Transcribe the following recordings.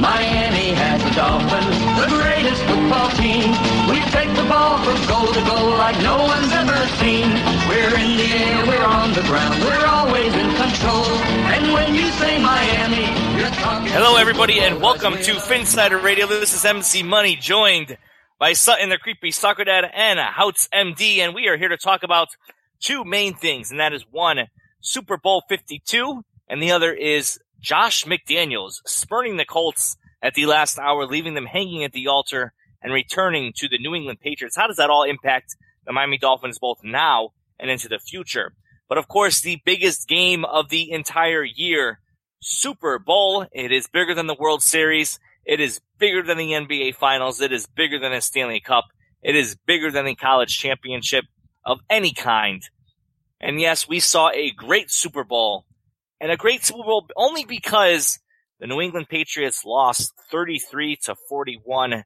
Miami has the Dolphins, the greatest football team. We take the ball from goal to goal like no one's ever seen. We're in the air, we're on the ground, we're always in control. And when you say Miami, you're talking. Hello, everybody, and welcome to Phinsider Radio. This is MC Money, joined by Sutton, the creepy soccer dad, and Houtz MD, and we are here to talk about two main things, and that is one, Super Bowl 52, and the other is Josh McDaniels spurning the Colts at the last hour, leaving them hanging at the altar and returning to the New England Patriots. How does that all impact the Miami Dolphins both now and into the future? But of course, the biggest game of the entire year, Super Bowl. It is bigger than the World Series. It is bigger than the NBA Finals. It is bigger than a Stanley Cup. It is bigger than the college championship of any kind. And yes, we saw a great Super Bowl and a great Super Bowl only because the New England Patriots lost 33 to 41.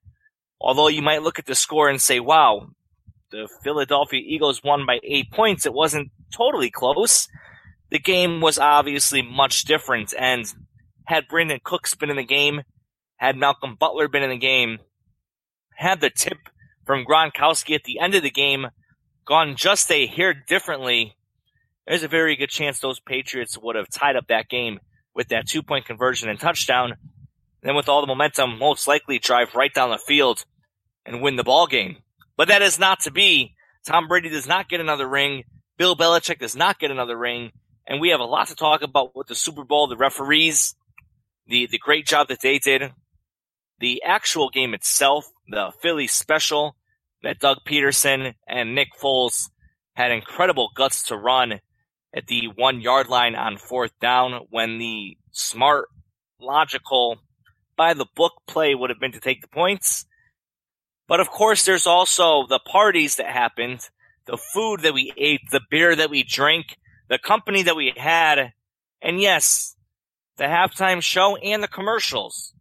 Although you might look at the score and say, wow, the Philadelphia Eagles won by eight points. It wasn't totally close. The game was obviously much different. And had Brandin Cooks been in the game, had Malcolm Butler been in the game, had the tip from Gronkowski at the end of the game gone just a hair differently, there's a very good chance those Patriots would have tied up that game with that two point conversion and touchdown. Then with all the momentum, most likely drive right down the field and win the ball game. But that is not to be. Tom Brady does not get another ring. Bill Belichick does not get another ring. And we have a lot to talk about with the Super Bowl, the referees, the, the great job that they did, the actual game itself, the Philly special that Doug Pederson and Nick Foles had incredible guts to run at the one yard line on fourth down when the smart, logical, by the book play would have been to take the points. But of course, there's also the parties that happened, the food that we ate, the beer that we drank, the company that we had, and yes, the halftime show and the commercials.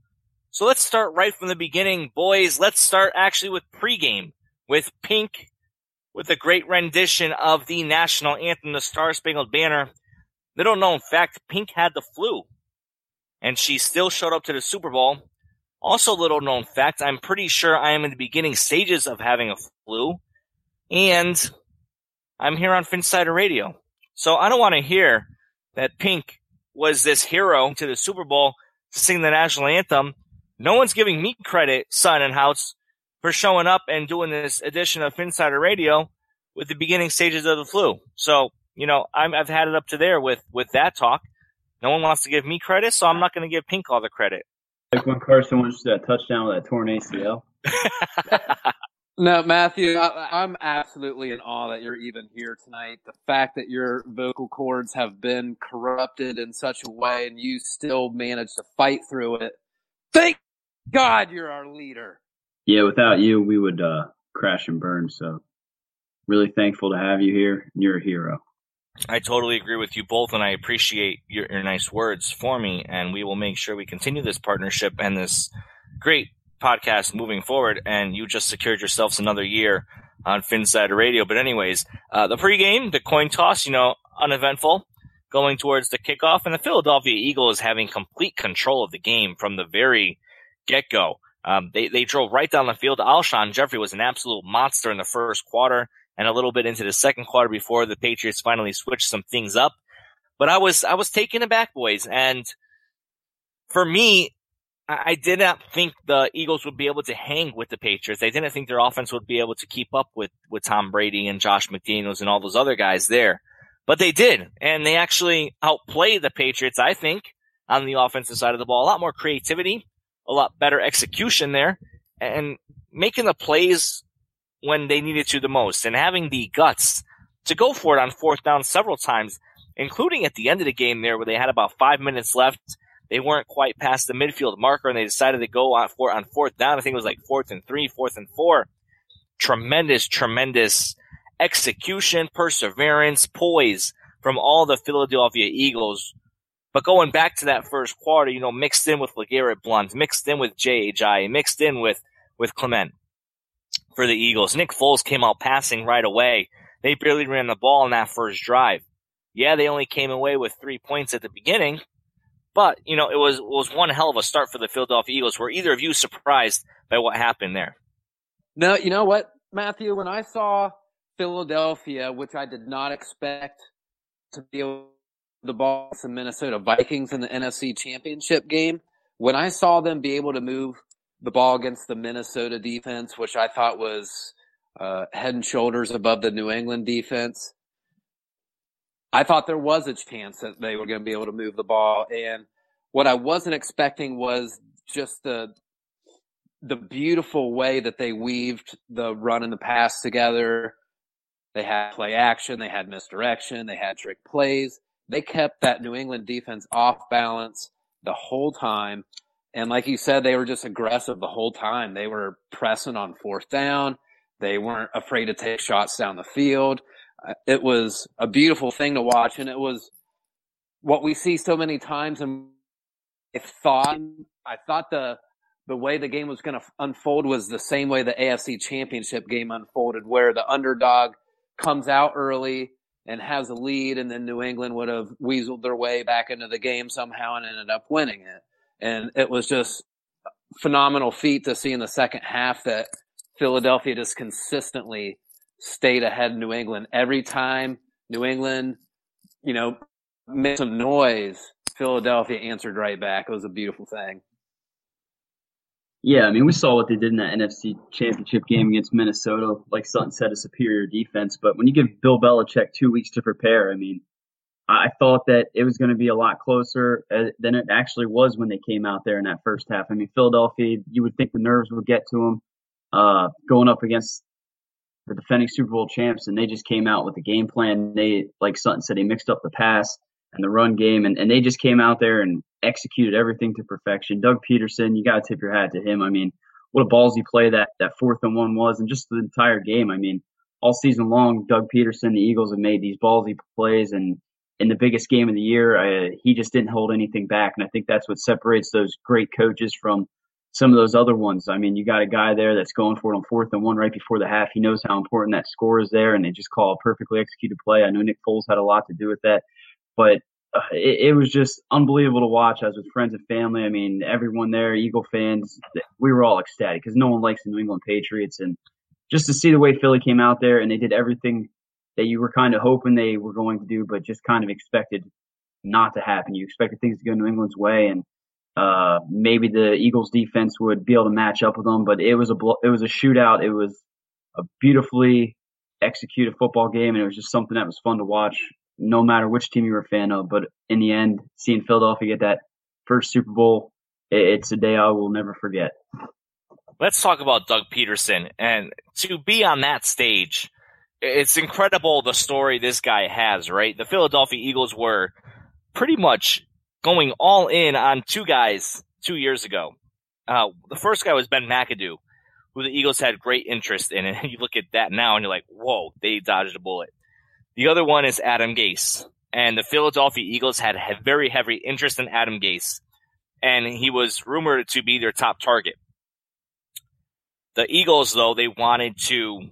So let's start right from the beginning, boys. Let's start actually with pregame with Pink with a great rendition of the national anthem, the Star Spangled Banner. Little known fact, Pink had the flu, and she still showed up to the Super Bowl. Also, little known fact, I'm pretty sure I am in the beginning stages of having a flu, and I'm here on Phinsider Radio. So I don't want to hear that Pink was this hero to the Super Bowl to sing the national anthem. No one's giving me credit, son and house, for showing up and doing this edition of Phinsider Radio with the beginning stages of the flu. So, you know, i have had it up to there with, with that talk. No one wants to give me credit, so I'm not going to give Pink all the credit. Like when Carson went to that touchdown with that torn ACL. No, Matthew, I, I'm absolutely in awe that you're even here tonight. The fact that your vocal cords have been corrupted in such a way and you still managed to fight through it. Thank God you're our leader. Yeah, without you, we would uh, crash and burn. So, really thankful to have you here. You're a hero. I totally agree with you both, and I appreciate your, your nice words for me. And we will make sure we continue this partnership and this great podcast moving forward. And you just secured yourselves another year on Phinsider Radio. But anyways, uh, the pregame, the coin toss, you know, uneventful, going towards the kickoff, and the Philadelphia Eagles having complete control of the game from the very get go. Um, they, they drove right down the field. Alshon Jeffery was an absolute monster in the first quarter. and a little bit into the second quarter before the Patriots finally switched some things up. But I was I was taken aback, boys, and for me, I did not think the Eagles would be able to hang with the Patriots. I didn't think their offense would be able to keep up with, with Tom Brady and Josh McDaniels and all those other guys there. But they did. And they actually outplayed the Patriots, I think, on the offensive side of the ball. A lot more creativity, a lot better execution there, and making the plays when they needed to the most and having the guts to go for it on fourth down several times, including at the end of the game there where they had about five minutes left they weren't quite past the midfield marker and they decided to go on, for, it on fourth down. I think it was like fourth and three, fourth and four. Tremendous, tremendous execution, perseverance, poise from all the Philadelphia Eagles. But going back to that first quarter, you know, mixed in with LeGarrette Blunt, mixed in with J.J., mixed in with, with Clement for the Eagles. Nick Foles came out passing right away. They barely ran the ball in that first drive. Yeah, they only came away with three points at the beginning, but, you know, it was, was one hell of a start for the Philadelphia Eagles. Were either of you surprised by what happened there? No, you know what, Matthew? When I saw Philadelphia, which I did not expect to be able the the Minnesota Vikings in the NFC Championship game, when I saw them be able to move the ball against the Minnesota defense, which I thought was uh, head and shoulders above the New England defense, I thought there was a chance that they were going to be able to move the ball. And what I wasn't expecting was just the the beautiful way that they weaved the run and the pass together. They had play action, they had misdirection, they had trick plays. They kept that New England defense off balance the whole time. And like you said, they were just aggressive the whole time. They were pressing on fourth down. They weren't afraid to take shots down the field uh, it was a beautiful thing to watch, and it was what we see so many times. And I thought, I thought the the way the game was going to unfold was the same way the AFC Championship game unfolded, where the underdog comes out early and has a lead, and then New England would have weaseled their way back into the game somehow and ended up winning it. And it was just phenomenal feat to see in the second half that Philadelphia just consistently stayed ahead of New England. Every time New England, you know, made some noise, Philadelphia answered right back. It was a beautiful thing. Yeah, I mean, we saw what they did in that NFC Championship game against Minnesota. Like Sutton said, a superior defense. But when you give Bill Belichick two weeks to prepare, I mean, I thought that it was going to be a lot closer uh, than it actually was when they came out there in that first half. I mean, Philadelphia, you would think the nerves would get to them uh, going up against the defending Super Bowl champs, and they just came out with a game plan. They, like Sutton said, they mixed up the pass and the run game, and, and they just came out there and executed everything to perfection. Doug Pederson, you got to tip your hat to him. I mean, what a ballsy play that that fourth and one was, and just the entire game. I mean, all season long, Doug Pederson, the Eagles have made these ballsy plays, and in the biggest game of the year, I, he just didn't hold anything back, and I think that's what separates those great coaches from some of those other ones. I mean, you got a guy there that's going for it on fourth and one right before the half. He knows how important that score is there, and they just call a perfectly executed play. I know Nick Foles had a lot to do with that, but it, it was just unbelievable to watch. I was with friends and family. I mean, everyone there, Eagle fans, we were all ecstatic because no one likes the New England Patriots, and just to see the way Philly came out there and they did everything that you were kind of hoping they were going to do, but just kind of expected not to happen. You expected things to go New England's way, and uh, maybe the Eagles defense would be able to match up with them, but it was a it was a shootout. It was a beautifully executed football game, and it was just something that was fun to watch, no matter which team you were a fan of. But in the end, seeing Philadelphia get that first Super Bowl, it's a day I will never forget. Let's talk about Doug Pederson. and to be on that stage. It's incredible the story this guy has, right? The Philadelphia Eagles were pretty much going all in on two guys two years ago. Uh, the first guy was Ben McAdoo, who the Eagles had great interest in. And you look at that now and you're like, whoa, they dodged a bullet. The other one is Adam Gase. And the Philadelphia Eagles had very heavy interest in Adam Gase. And he was rumored to be their top target. The Eagles, though, they wanted to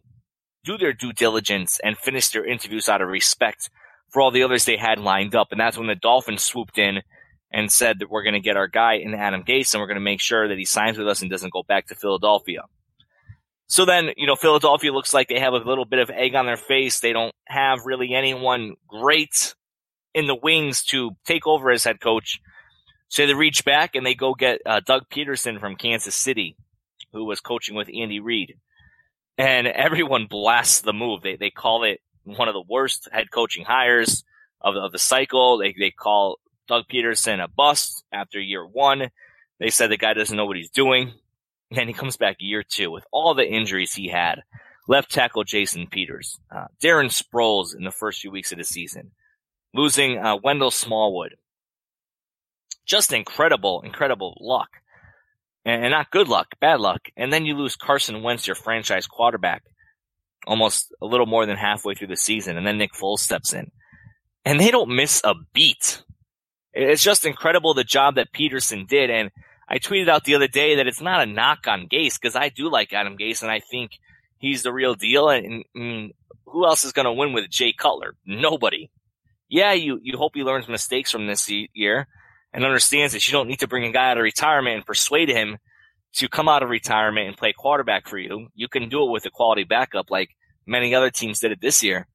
do their due diligence and finish their interviews out of respect for all the others they had lined up. And that's when the Dolphins swooped in and said that we're going to get our guy in Adam Gase and we're going to make sure that he signs with us and doesn't go back to Philadelphia. So then, you know, Philadelphia looks like they have a little bit of egg on their face. They don't have really anyone great in the wings to take over as head coach. So they reach back and they go get uh, Doug Pederson from Kansas City, who was coaching with Andy Reid. And everyone blasts the move. They, they call it one of the worst head coaching hires of, of the cycle. They, they call Doug Pederson a bust after year one. They said the guy doesn't know what he's doing. And he comes back year two with all the injuries he had. Left tackle Jason Peters, uh, Darren Sproles in the first few weeks of the season, losing uh, Wendell Smallwood. Just incredible, incredible luck. And, and not good luck, bad luck. And then you lose Carson Wentz, your franchise quarterback, almost a little more than halfway through the season. And then Nick Foles steps in. And they don't miss a beat. It's just incredible the job that Pederson did. And I tweeted out the other day that it's not a knock on Gase because I do like Adam Gase and I think he's the real deal. And, mean, who else is going to win with Jay Cutler? Nobody. Yeah, you, you hope he learns mistakes from this year and understands that you don't need to bring a guy out of retirement and persuade him to come out of retirement and play quarterback for you. You can do it with a quality backup like many other teams did it this year.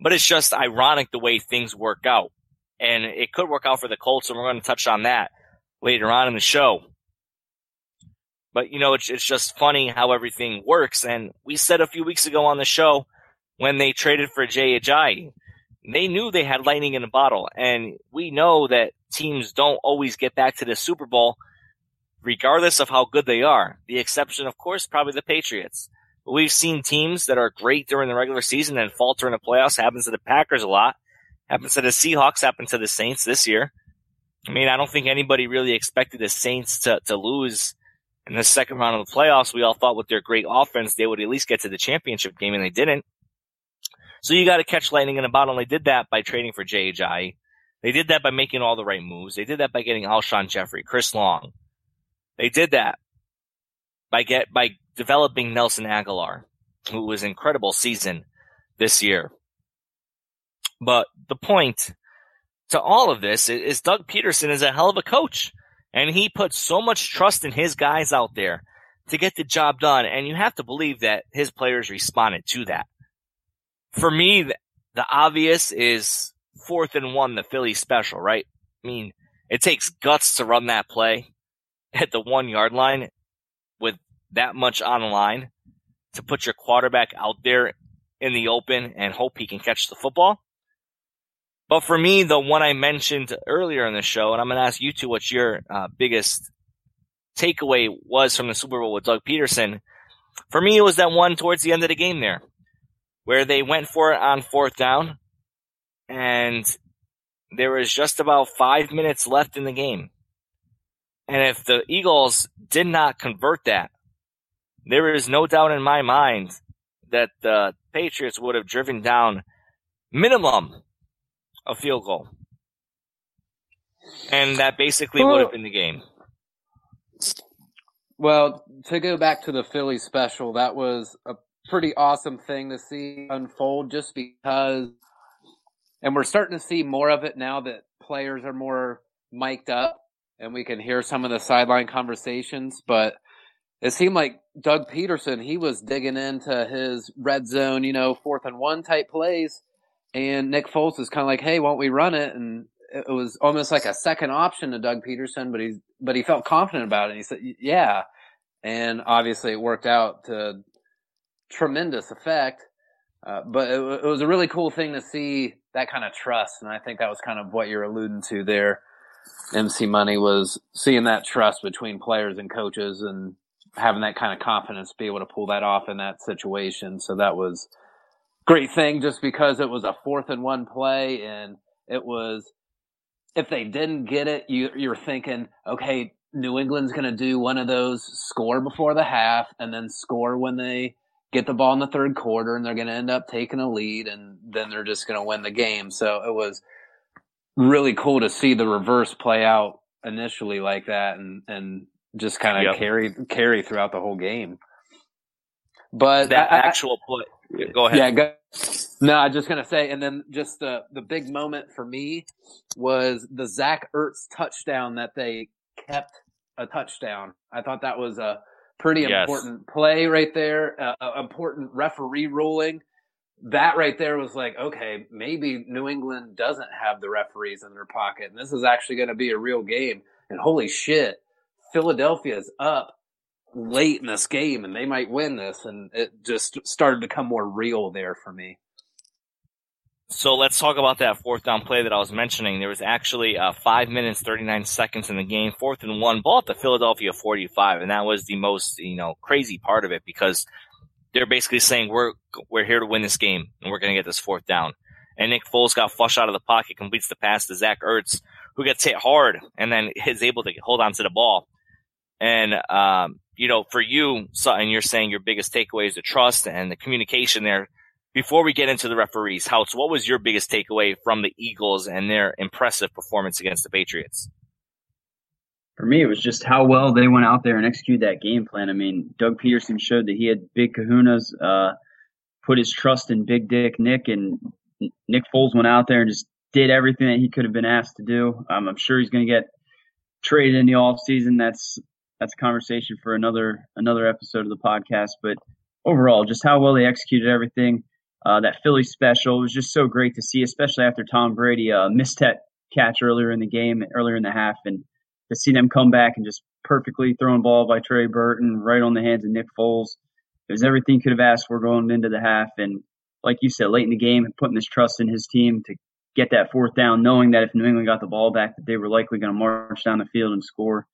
But it's just ironic the way things work out. And it could work out for the Colts, and we're going to touch on that later on in the show. But you know, it's it's just funny how everything works. And we said a few weeks ago on the show when they traded for Jay Ajayi, they knew they had lightning in a bottle, and we know that teams don't always get back to the Super Bowl, regardless of how good they are. The exception, of course, probably the Patriots. But we've seen teams that are great during the regular season and falter in the playoffs. Happens to the Packers a lot. Happens to the Seahawks. Happens to the Saints this year. I mean, I don't think anybody really expected the Saints to, to lose in the second round of the playoffs. We all thought with their great offense, they would at least get to the championship game, and they didn't. So you got to catch lightning in a bottle. And they did that by trading for Ajayi. They did that by making all the right moves. They did that by getting Alshon Jeffery, Chris Long. They did that by get by developing Nelson Agholor, who was incredible season this year. But the point to all of this is Doug Pederson is a hell of a coach. And he put so much trust in his guys out there to get the job done. And you have to believe that his players responded to that. For me, the obvious is fourth and one, the Philly special, right? I mean, it takes guts to run that play at the one yard line with that much on the line to put your quarterback out there in the open and hope he can catch the football. But for me, the one I mentioned earlier in the show, and I'm going to ask you two what your uh, biggest takeaway was from the Super Bowl with Doug Pederson. For me, it was that one towards the end of the game there, where they went for it on fourth down, and there was just about five minutes left in the game. And if the Eagles did not convert that, there is no doubt in my mind that the Patriots would have driven down minimum a field goal. And that basically would have been the game. Well, to go back to the Philly special, that was a pretty awesome thing to see unfold just because, and we're starting to see more of it now that players are more mic'd up and we can hear some of the sideline conversations. But it seemed like Doug Pederson, he was digging into his red zone, you know, fourth and one type plays and Nick Foles was kind of like, "Hey, won't we run it?" And it was almost like a second option to Doug Pederson, but he but he felt confident about it. And he said, "Yeah," and obviously it worked out to tremendous effect. Uh, but it, it, was a really cool thing to see that kind of trust, and I think that was kind of what you're alluding to there. MC Money was seeing that trust between players and coaches, and having that kind of confidence to be able to pull that off in that situation. So that was great thing just because it was a fourth and one play and it was if they didn't get it you you're thinking okay New England's going to do one of those score before the half and then score when they get the ball in the third quarter and they're going to end up taking a lead and then they're just going to win the game so it was really cool to see the reverse play out initially like that and and just kind of yep. carry carry throughout the whole game but that I, actual play Go ahead. Yeah, go. No, I'm just gonna say, and then just the the big moment for me was the Zach Ertz touchdown that they kept a touchdown. I thought that was a Pretty Yes. important play right there. Uh, important referee ruling. That right there was like, okay, maybe New England doesn't have the referees in their pocket, and this is actually going to be a real game. And holy shit, Philadelphia is up late in this game, and they might win this. And it just started to come more real there for me. So let's talk about that fourth down play that I was mentioning. There was actually uh, five minutes, 39 seconds in the game, fourth and one, ball at the Philadelphia 45. And that was the most, you know, crazy part of it because they're basically saying we're, we're here to win this game and we're going to get this fourth down. And Nick Foles got flushed out of the pocket, completes the pass to Zach Ertz, who gets hit hard and then is able to hold on to the ball. And, um, you know, for you, Sutton, you're saying your biggest takeaway is the trust and the communication there before we get into the referees, Houtz, what was your biggest takeaway from the Eagles and their impressive performance against the Patriots? For me, it was just how well they went out there and executed that game plan. I mean, Doug Pederson showed that he had big kahunas, uh, put his trust in Big Dick Nick, and Nick Foles went out there and just did everything that he could have been asked to do. Um, I'm sure he's going to get traded in the off season. That's that's a conversation for another another episode of the podcast. But overall, just how well they executed everything. Uh, that Philly special was just so great to see, especially after Tom Brady uh, missed that catch earlier in the game, earlier in the half, and to see them come back and just perfectly thrown ball by Trey Burton right on the hands of Nick Foles. It was everything could have asked for going into the half, and like you said, late in the game, and putting this trust in his team to get that fourth down, knowing that if New England got the ball back, that they were likely going to march down the field and score.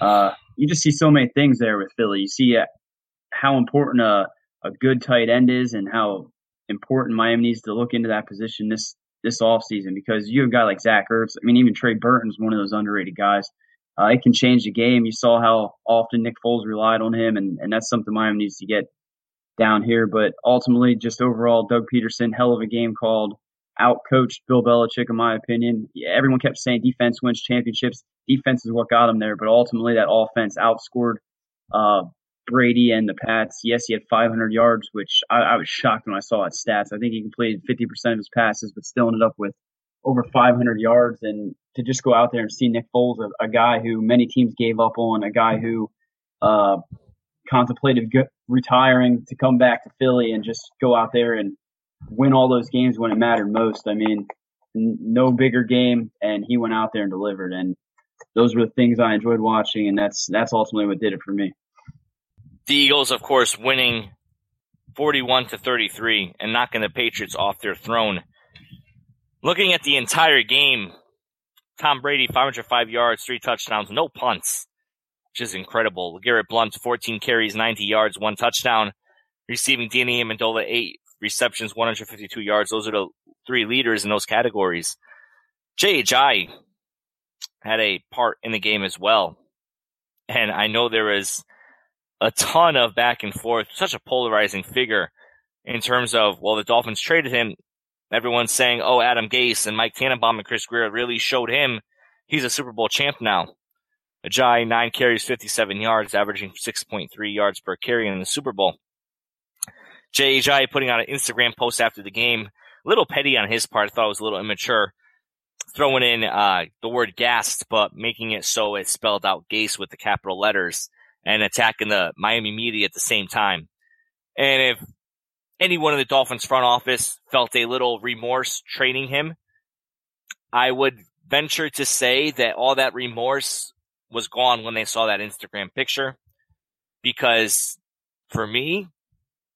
Uh, you just see so many things there with Philly. You see uh, how important a, a good tight end is and how important Miami needs to look into that position this this offseason because you have a guy like Zach Ertz. I mean, even Trey Burton's one of those underrated guys. Uh, it can change the game. You saw how often Nick Foles relied on him, and, and that's something Miami needs to get down here. But ultimately, just overall, Doug Pederson, hell of a game called, out coached Bill Belichick, in my opinion. Yeah, everyone kept saying defense wins championships. Defense is what got him there, but ultimately, that offense outscored uh, Brady and the Pats. Yes, he had 500 yards, which I, I was shocked when I saw his stats. I think he completed 50% of his passes, but still ended up with over 500 yards. And to just go out there and see Nick Foles, a, a guy who many teams gave up on, a guy who uh, contemplated go- retiring to come back to Philly and just go out there and win all those games when it mattered most. I mean, n- no bigger game, and he went out there and delivered. And those were the things I enjoyed watching, and that's that's ultimately what did it for me. The Eagles, of course, winning 41 to 33 and knocking the Patriots off their throne. Looking at the entire game, Tom Brady, 505 yards, three touchdowns, no punts, which is incredible. Garrett Blunt, 14 carries, 90 yards, one touchdown. Receiving Danny Amendola, eight receptions, 152 yards. Those are the three leaders in those categories. Ajayi had a part in the game as well. And I know there is a ton of back and forth, such a polarizing figure in terms of, well, the Dolphins traded him. Everyone's saying, oh, Adam Gase and Mike Tannenbaum and Chris Grier really showed him he's a Super Bowl champ now. Ajayi, nine carries, 57 yards, averaging 6.3 yards per carry in the Super Bowl. Jay Ajayi putting out an Instagram post after the game, a little petty on his part. I thought it was a little immature, throwing in uh, the word gassed, but making it so it spelled out Gase with the capital letters and attacking the Miami media at the same time. And if anyone in the Dolphins front office felt a little remorse trading him, I would venture to say that all that remorse was gone when they saw that Instagram picture. Because for me,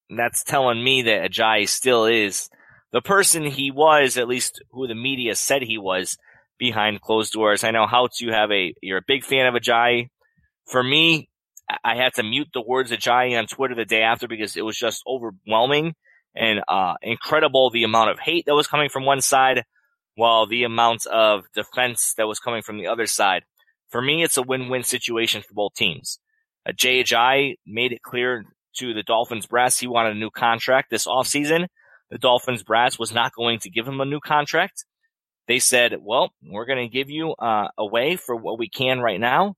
that's telling me that Ajayi still is the person he was, at least who the media said he was behind closed doors. I know how to have a, you're a big fan of Ajayi. For me, I had to mute the words Ajayi on Twitter the day after because it was just overwhelming and uh, incredible the amount of hate that was coming from one side, while the amount of defense that was coming from the other side. For me, it's a win-win situation for both teams. Uh, made it clear to the Dolphins brass he wanted a new contract this offseason. The Dolphins brass was not going to give him a new contract. They said, well, we're going to give you uh, away for what we can right now.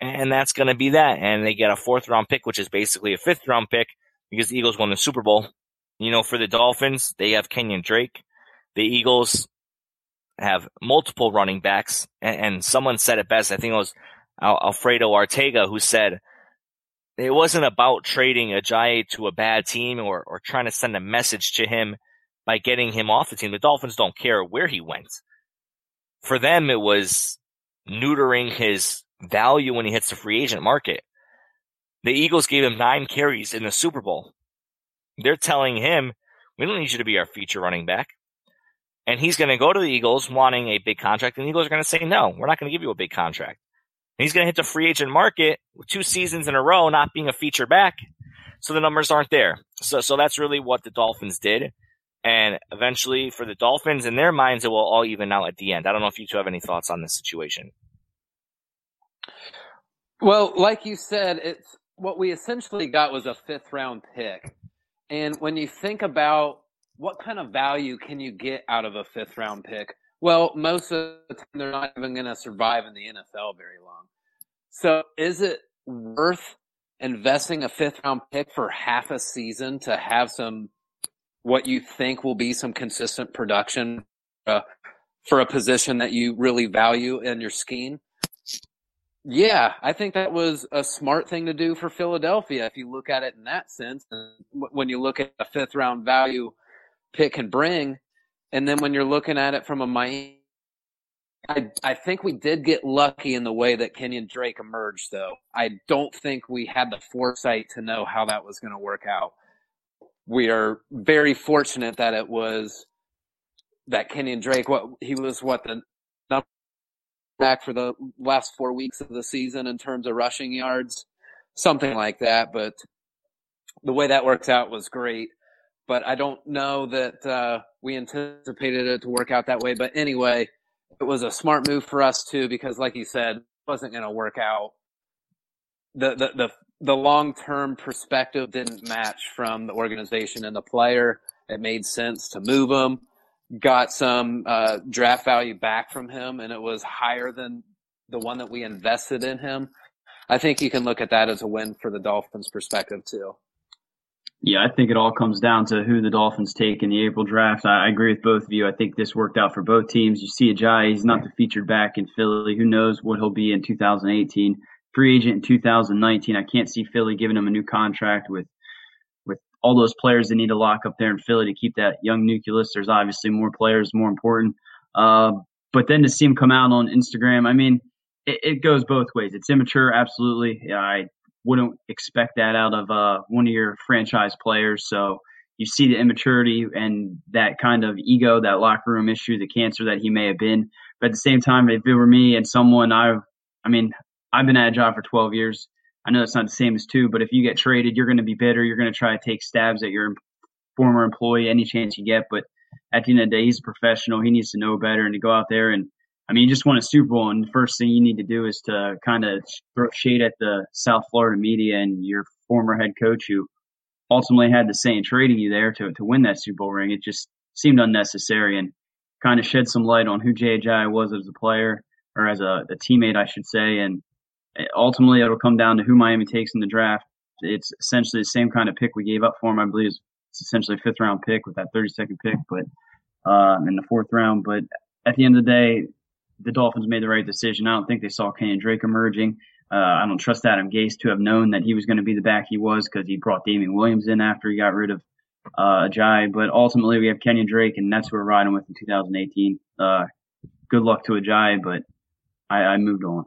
And that's going to be that. And they get a fourth round pick, which is basically a fifth round pick because the Eagles won the Super Bowl. You know, for the Dolphins, they have Kenyan Drake. The Eagles have multiple running backs. And, and someone said it best. I think it was Alfredo Ortega who said, it wasn't about trading Ajayi to a bad team or, or trying to send a message to him by getting him off the team. The Dolphins don't care where he went. For them, it was neutering his value when he hits the free agent market. The Eagles gave him nine carries in the Super Bowl. They're telling him, we don't need you to be our feature running back. And he's going to go to the Eagles wanting a big contract, and the Eagles are going to say, no, we're not going to give you a big contract. And he's going to hit the free agent market with two seasons in a row not being a feature back. So the numbers aren't there. So, so that's really what the Dolphins did. And eventually for the Dolphins, in their minds, it will all even out at the end. I don't know if you two have any thoughts on this situation. Well, like you said, it's what we essentially got was a fifth round pick. And when you think about what kind of value can you get out of a fifth round pick? Well, most of the time they're not even going to survive in the NFL very long. So is it worth investing a fifth round pick for half a season to have some what you think will be some consistent production uh, for a position that you really value in your scheme? Yeah, I think that was a smart thing to do for Philadelphia if you look at it in that sense. When you look at a fifth round value pick can bring, and then when you're looking at it from a Miami, I, I think we did get lucky in the way that Kenyan Drake emerged, though. I don't think we had the foresight to know how that was going to work out. We are very fortunate that it was that Kenyan Drake, what he was, what the number back for the last four weeks of the season in terms of rushing yards, something like that. But the way that works out was great. But I don't know that uh, we anticipated it to work out that way. But anyway, it was a smart move for us too, because like you said, it wasn't going to work out. The, the, the, the long-term perspective didn't match from the organization and the player. It made sense to move him, got some, uh, draft value back from him and it was higher than the one that we invested in him. I think you can look at that as a win for the Dolphins perspective too. Yeah, I think it all comes down to who the Dolphins take in the April draft. I, agree with both of you. I think this worked out for both teams. You see Ajayi, he's not the featured back in Philly. Who knows what he'll be in 2018. Free agent in 2019. I can't see Philly giving him a new contract with with all those players they need to lock up there in Philly to keep that young nucleus. There's obviously more players, more important. Uh, but then to see him come out on Instagram, I mean, it, it goes both ways. It's immature, absolutely. Yeah, I wouldn't expect that out of uh, one of your franchise players. So you see the immaturity and that kind of ego, that locker room issue, the cancer that he may have been. But at the same time, if it were me and someone, I've, I mean, I've been at a job for 12 years. I know it's not the same as two, but if you get traded, you're going to be bitter. You're going to try to take stabs at your former employee any chance you get. But at the end of the day, he's a professional. He needs to know better and to go out there and I mean, you just won a Super Bowl, and the first thing you need to do is to kind of throw shade at the South Florida media and your former head coach who ultimately had the say in trading you there to, to win that Super Bowl ring. It just seemed unnecessary and kind of shed some light on who Ajayi was as a player or as a, a teammate, I should say. And ultimately, it'll come down to who Miami takes in the draft. It's essentially the same kind of pick we gave up for him. I believe it's essentially a fifth round pick with that 32nd pick, but uh, in the fourth round. But at the end of the day, the Dolphins made the right decision. I don't think they saw Kenyan Drake emerging. Uh, I don't trust Adam Gase to have known that he was going to be the back he was because he brought Damien Williams in after he got rid of uh, Ajayi. But ultimately, we have Kenyan Drake, and that's who we're riding with in 2018. Uh, good luck to Ajayi, but I, I moved on.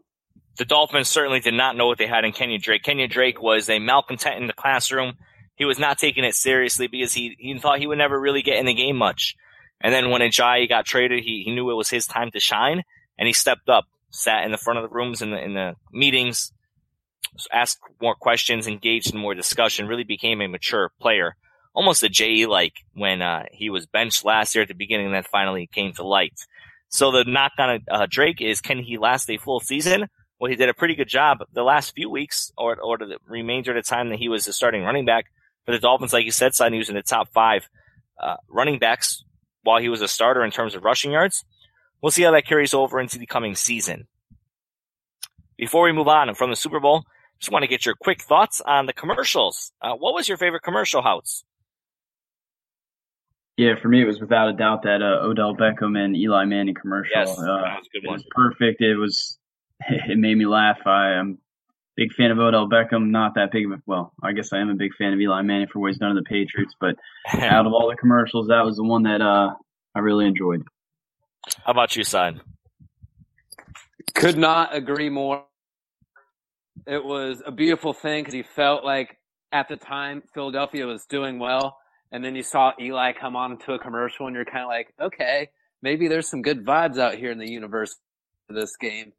The Dolphins certainly did not know what they had in Kenyan Drake. Kenyan Drake was a malcontent in the classroom. He was not taking it seriously because he, he thought he would never really get in the game much. And then when Ajayi got traded, he, he knew it was his time to shine and he stepped up, sat in the front of the rooms in the, in the meetings, asked more questions, engaged in more discussion, really became a mature player. Almost a J like when uh, he was benched last year at the beginning and then finally came to light. So the knock on uh, Drake is can he last a full season? Well, he did a pretty good job the last few weeks or, or the remainder of the time that he was a starting running back for the Dolphins. Like you said, Son, he was in the top five uh, running backs while he was a starter in terms of rushing yards. We'll see how that carries over into the coming season. Before we move on from the Super Bowl, just want to get your quick thoughts on the commercials. Uh, what was your favorite commercial, Houtz? Yeah, for me, it was without a doubt that uh, Odell Beckham and Eli Manning commercial. Yes, uh, was it was perfect. It was, it made me laugh. I am big fan of Odell Beckham. Not that big of a well, I guess I am a big fan of Eli Manning for what he's done to the Patriots. But out of all the commercials, that was the one that uh, I really enjoyed. How about you, son? Could not agree more. It was a beautiful thing because he felt like at the time Philadelphia was doing well, and then you saw Eli come on to a commercial, and you're kind of like, okay, maybe there's some good vibes out here in the universe for this game.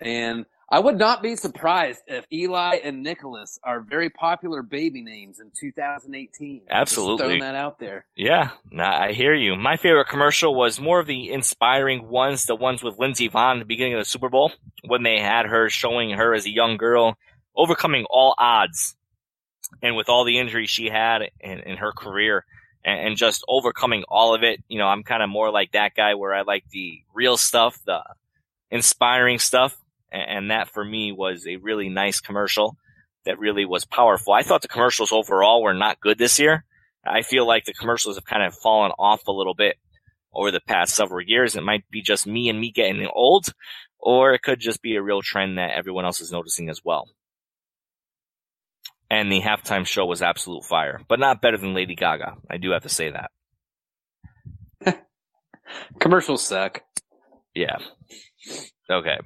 And I would not be surprised if Eli and Nicholas are very popular baby names in 2018. Absolutely. Just throwing that out there. Yeah, nah, I hear you. My favorite commercial was more of the inspiring ones, the ones with Lindsey Vonn at the beginning of the Super Bowl, when they had her showing her as a young girl, overcoming all odds, and with all the injuries she had in, in her career, and, and just overcoming all of it. You know, I'm kind of more like that guy where I like the real stuff, the inspiring stuff and that for me was a really nice commercial that really was powerful. I thought the commercials overall were not good this year. I feel like the commercials have kind of fallen off a little bit over the past several years. It might be just me and me getting old, or it could just be a real trend that everyone else is noticing as well. And the halftime show was absolute fire, but not better than Lady Gaga. I do have to say that. Commercials suck. Yeah. Okay.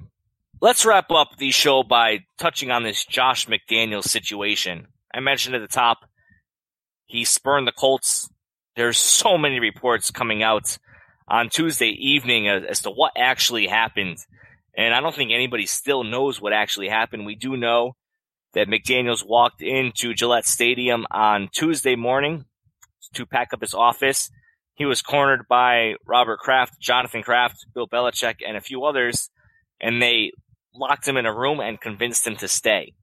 Let's wrap up the show by touching on this Josh McDaniels situation. I mentioned at the top, he spurned the Colts. There's so many reports coming out on Tuesday evening as, as to what actually happened. And I don't think anybody still knows what actually happened. We do know that McDaniels walked into Gillette Stadium on Tuesday morning to pack up his office. He was cornered by Robert Kraft, Jonathan Kraft, Bill Belichick, and a few others, and they locked him in a room and convinced him to stay.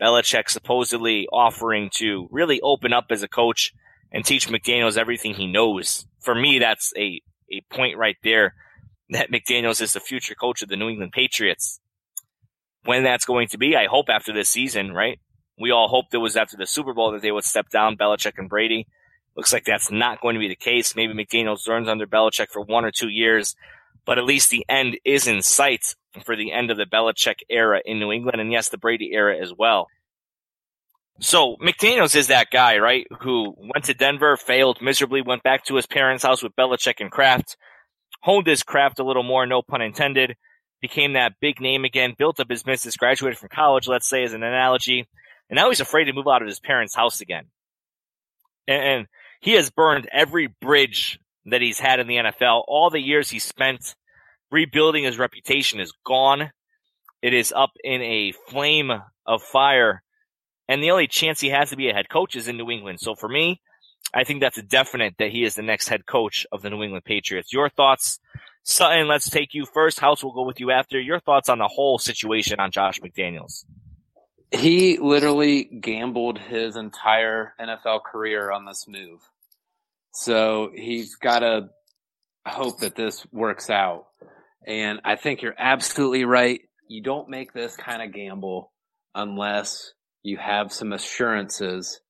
Belichick supposedly offering to really open up as a coach and teach McDaniels everything he knows. For me, that's a, a point right there that McDaniels is the future coach of the New England Patriots. When that's going to be, I hope after this season, right? We all hoped it was after the Super Bowl that they would step down Belichick and Brady. Looks like that's not going to be the case. Maybe McDaniels learns under Belichick for one or two years, but at least the end is in sight for the end of the Belichick era in New England, and yes, the Brady era as well. So McDaniels is that guy, right? Who went to Denver, failed miserably, went back to his parents' house with Belichick and Kraft, honed his craft a little more, no pun intended, became that big name again, built up his business, graduated from college, let's say, as an analogy, and now he's afraid to move out of his parents' house again. And, and he has burned every bridge that he's had in the NFL, all the years he spent rebuilding his reputation is gone. It is up in a flame of fire. And the only chance he has to be a head coach is in New England. So for me, I think that's a definite that he is the next head coach of the New England Patriots. Your thoughts, Sutton, let's take you first. Houtz will go with you after. Your thoughts on the whole situation on Josh McDaniels. He literally gambled his entire NFL career on this move. So he's got to hope that this works out. And I think you're absolutely right. You don't make this kind of gamble unless you have some assurances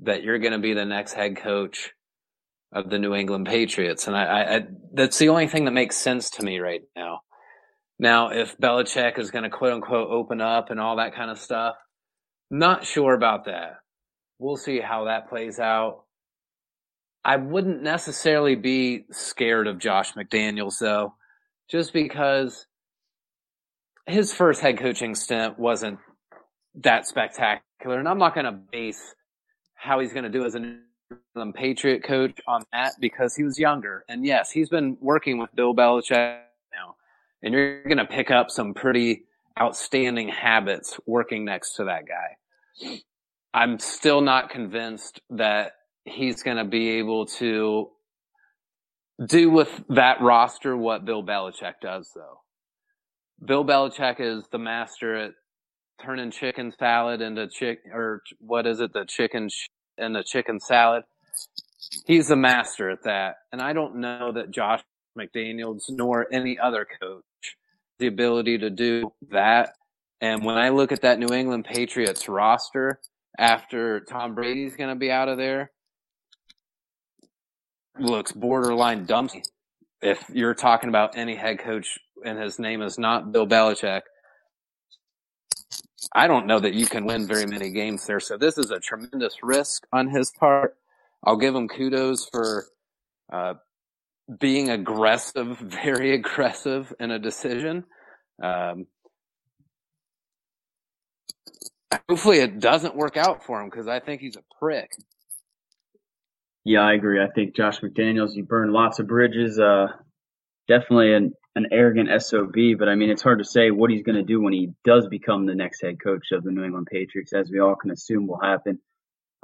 that you're going to be the next head coach of the New England Patriots. And I, I, I, that's the only thing that makes sense to me right now. Now, if Belichick is going to quote unquote open up and all that kind of stuff, not sure about that. We'll see how that plays out. I wouldn't necessarily be scared of Josh McDaniels though just because his first head coaching stint wasn't that spectacular. And I'm not going to base how he's going to do as an Patriot coach on that because he was younger. And yes, he's been working with Bill Belichick now. And you're going to pick up some pretty outstanding habits working next to that guy. I'm still not convinced that he's going to be able to do with that roster what Bill Belichick does, though. Bill Belichick is the master at turning chicken salad into chick or what is it, the chicken sh- and the chicken salad. He's the master at that, and I don't know that Josh McDaniels nor any other coach the ability to do that. And when I look at that New England Patriots roster after Tom Brady's going to be out of there, looks borderline dumpy. If you're talking about any head coach and his name is not Bill Belichick, I don't know that you can win very many games there. So this is a tremendous risk on his part. I'll give him kudos for uh, being aggressive, very aggressive in a decision. Um, hopefully it doesn't work out for him because I think he's a prick. Yeah, I agree. I think Josh McDaniels, he burned lots of bridges. Uh, definitely an, an arrogant SOB, but I mean, it's hard to say what he's going to do when he does become the next head coach of the New England Patriots, as we all can assume will happen.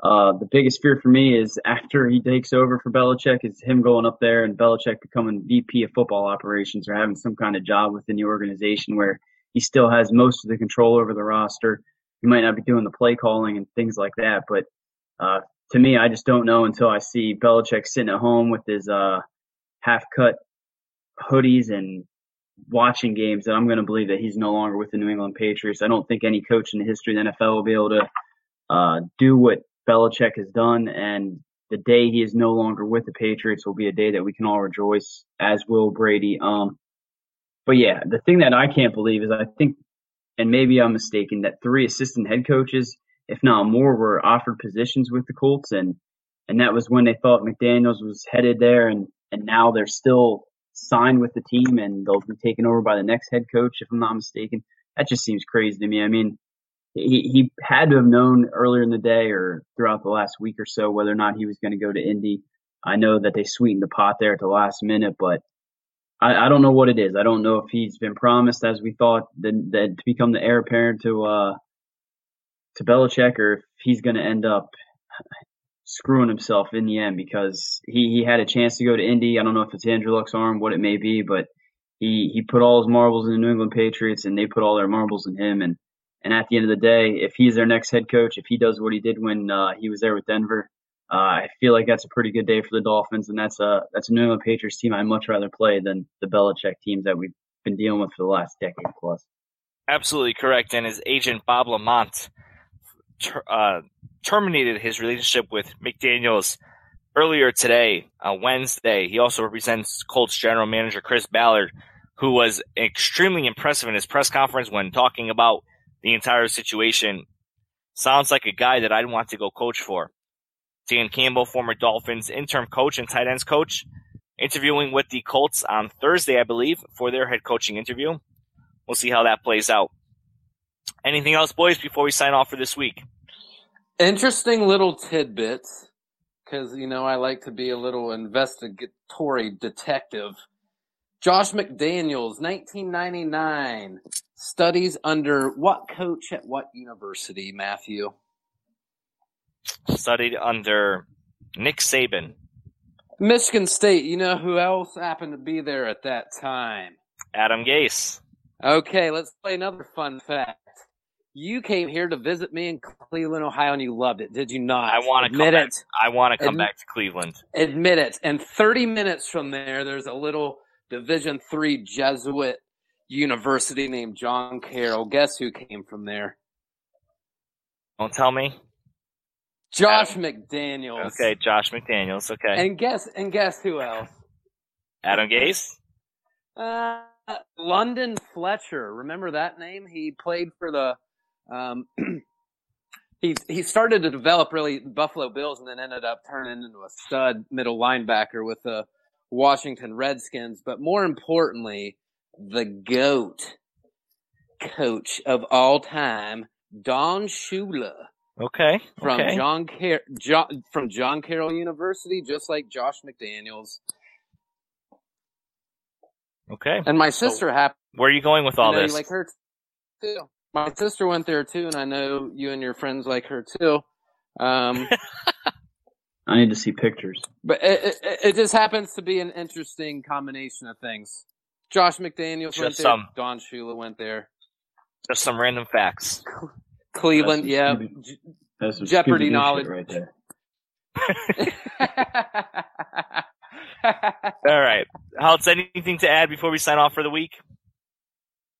Uh, the biggest fear for me is after he takes over for Belichick is him going up there and Belichick becoming VP of football operations or having some kind of job within the organization where he still has most of the control over the roster. He might not be doing the play calling and things like that, but uh, to me, I just don't know until I see Belichick sitting at home with his uh, half cut hoodies and watching games that I'm going to believe that he's no longer with the New England Patriots. I don't think any coach in the history of the NFL will be able to uh, do what Belichick has done. And the day he is no longer with the Patriots will be a day that we can all rejoice, as will Brady. Um, but yeah, the thing that I can't believe is I think, and maybe I'm mistaken, that three assistant head coaches, if not more, were offered positions with the Colts, and and that was when they thought McDaniels was headed there, and and now they're still signed with the team, and they'll be taken over by the next head coach, if I'm not mistaken. That just seems crazy to me. I mean, he he had to have known earlier in the day or throughout the last week or so whether or not he was going to go to Indy. I know that they sweetened the pot there at the last minute, but I, I don't know what it is. I don't know if he's been promised, as we thought, that, that to become the heir apparent to uh, to Belichick, or if he's going to end up screwing himself in the end because he he had a chance to go to Indy. I don't know if it's Andrew Luck's arm, what it may be, but he he put all his marbles in the New England Patriots, and they put all their marbles in him, and and at the end of the day, if he's their next head coach, if he does what he did when uh, he was there with Denver, uh, I feel like that's a pretty good day for the Dolphins, and that's a that's a New England Patriots team I'd much rather play than the Belichick teams that we've been dealing with for the last decade plus. Absolutely correct. And his agent Bob LaMonte ter- uh, terminated his relationship with McDaniels earlier today, uh, Wednesday. He also represents Colts general manager Chris Ballard, who was extremely impressive in his press conference when talking about the entire situation. Sounds like a guy that I'd want to go coach for. Dan Campbell, former Dolphins interim coach and tight ends coach, interviewing with the Colts on Thursday, I believe, for their head coaching interview. We'll see how that plays out. Anything else, boys, before we sign off for this week? Interesting little tidbits, because, you know, I like to be a little investigatory detective. Josh McDaniels, 1999, studies under what coach at what university, Matthew? Studied under Nick Saban. Michigan State. You know who else happened to be there at that time? Adam Gase. Okay, let's play another fun fact. You came here to visit me in Cleveland, Ohio, and you loved it, did you not? I want to come Admit back. it. I want to come Admi- back to Cleveland. Admit it. And 30 minutes from there, there's a little Division three Jesuit university named John Carroll. Guess who came from there? Don't tell me. Josh McDaniels. Okay, Josh McDaniels. Okay, And guess and guess who else? Adam Gase. Uh, London Fletcher. Remember that name? He played for the. Um, he he started to develop really Buffalo Bills and then ended up turning into a stud middle linebacker with the Washington Redskins. But more importantly, the goat coach of all time, Don Shula Okay. from okay. John, Car- John from John Carroll University, just like Josh McDaniels. Okay. And my sister happened. Where are you going with all this? you like her too. My sister went there too, and I know you and your friends like her too. Um, I need to see pictures. but it, it, it just happens to be an interesting combination of things. Josh McDaniels went Just there. some. Don Shula went there. Just some random facts. Cleveland, That's yeah. Scooby- That's some Jeopardy knowledge. right there. All right. Houtz, anything to add before we sign off for the week?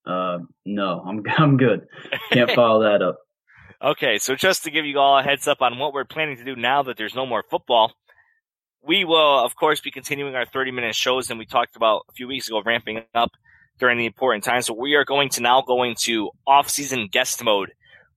Uh, no, I'm I'm good. Can't follow that up. Okay, so just to give you all a heads up on what we're planning to do now that there's no more football, we will, of course, be continuing our 30 minute shows and we talked about a few weeks ago, ramping up during the important times. So we are going to now go into off season guest mode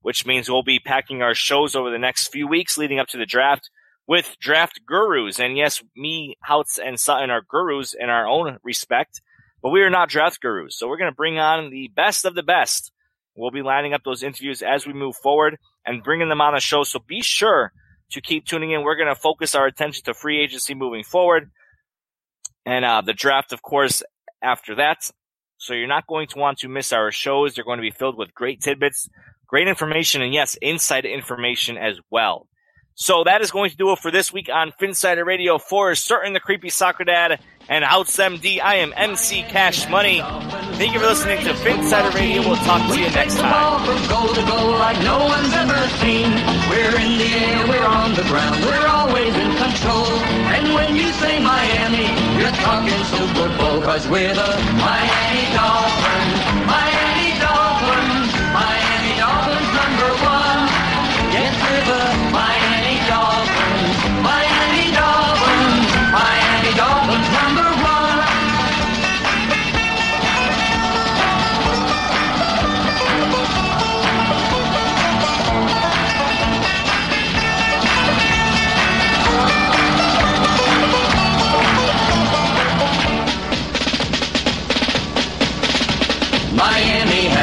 which means we'll be packing our shows over the next few weeks leading up to the draft with draft gurus. And yes, me, Houtz, and Sutton are gurus in our own respect, but we are not draft gurus. So we're going to bring on the best of the best. We'll be lining up those interviews as we move forward and bringing them on the show. So be sure to keep tuning in. We're going to focus our attention to free agency moving forward and uh, the draft, of course, after that. So you're not going to want to miss our shows. They're going to be filled with great tidbits, great information, and yes, inside information as well. So that is going to do it for this week on Phinsider Radio for certain the creepy soccer dad and Houtz MD. I am MC Cash Money. Thank you for listening to Phinsider Radio. We'll talk to you next time. We're in the air, we're on the ground, we're always in control. And when you say Miami, you're talking Super Bowl, cause we're the Miami Dolphins.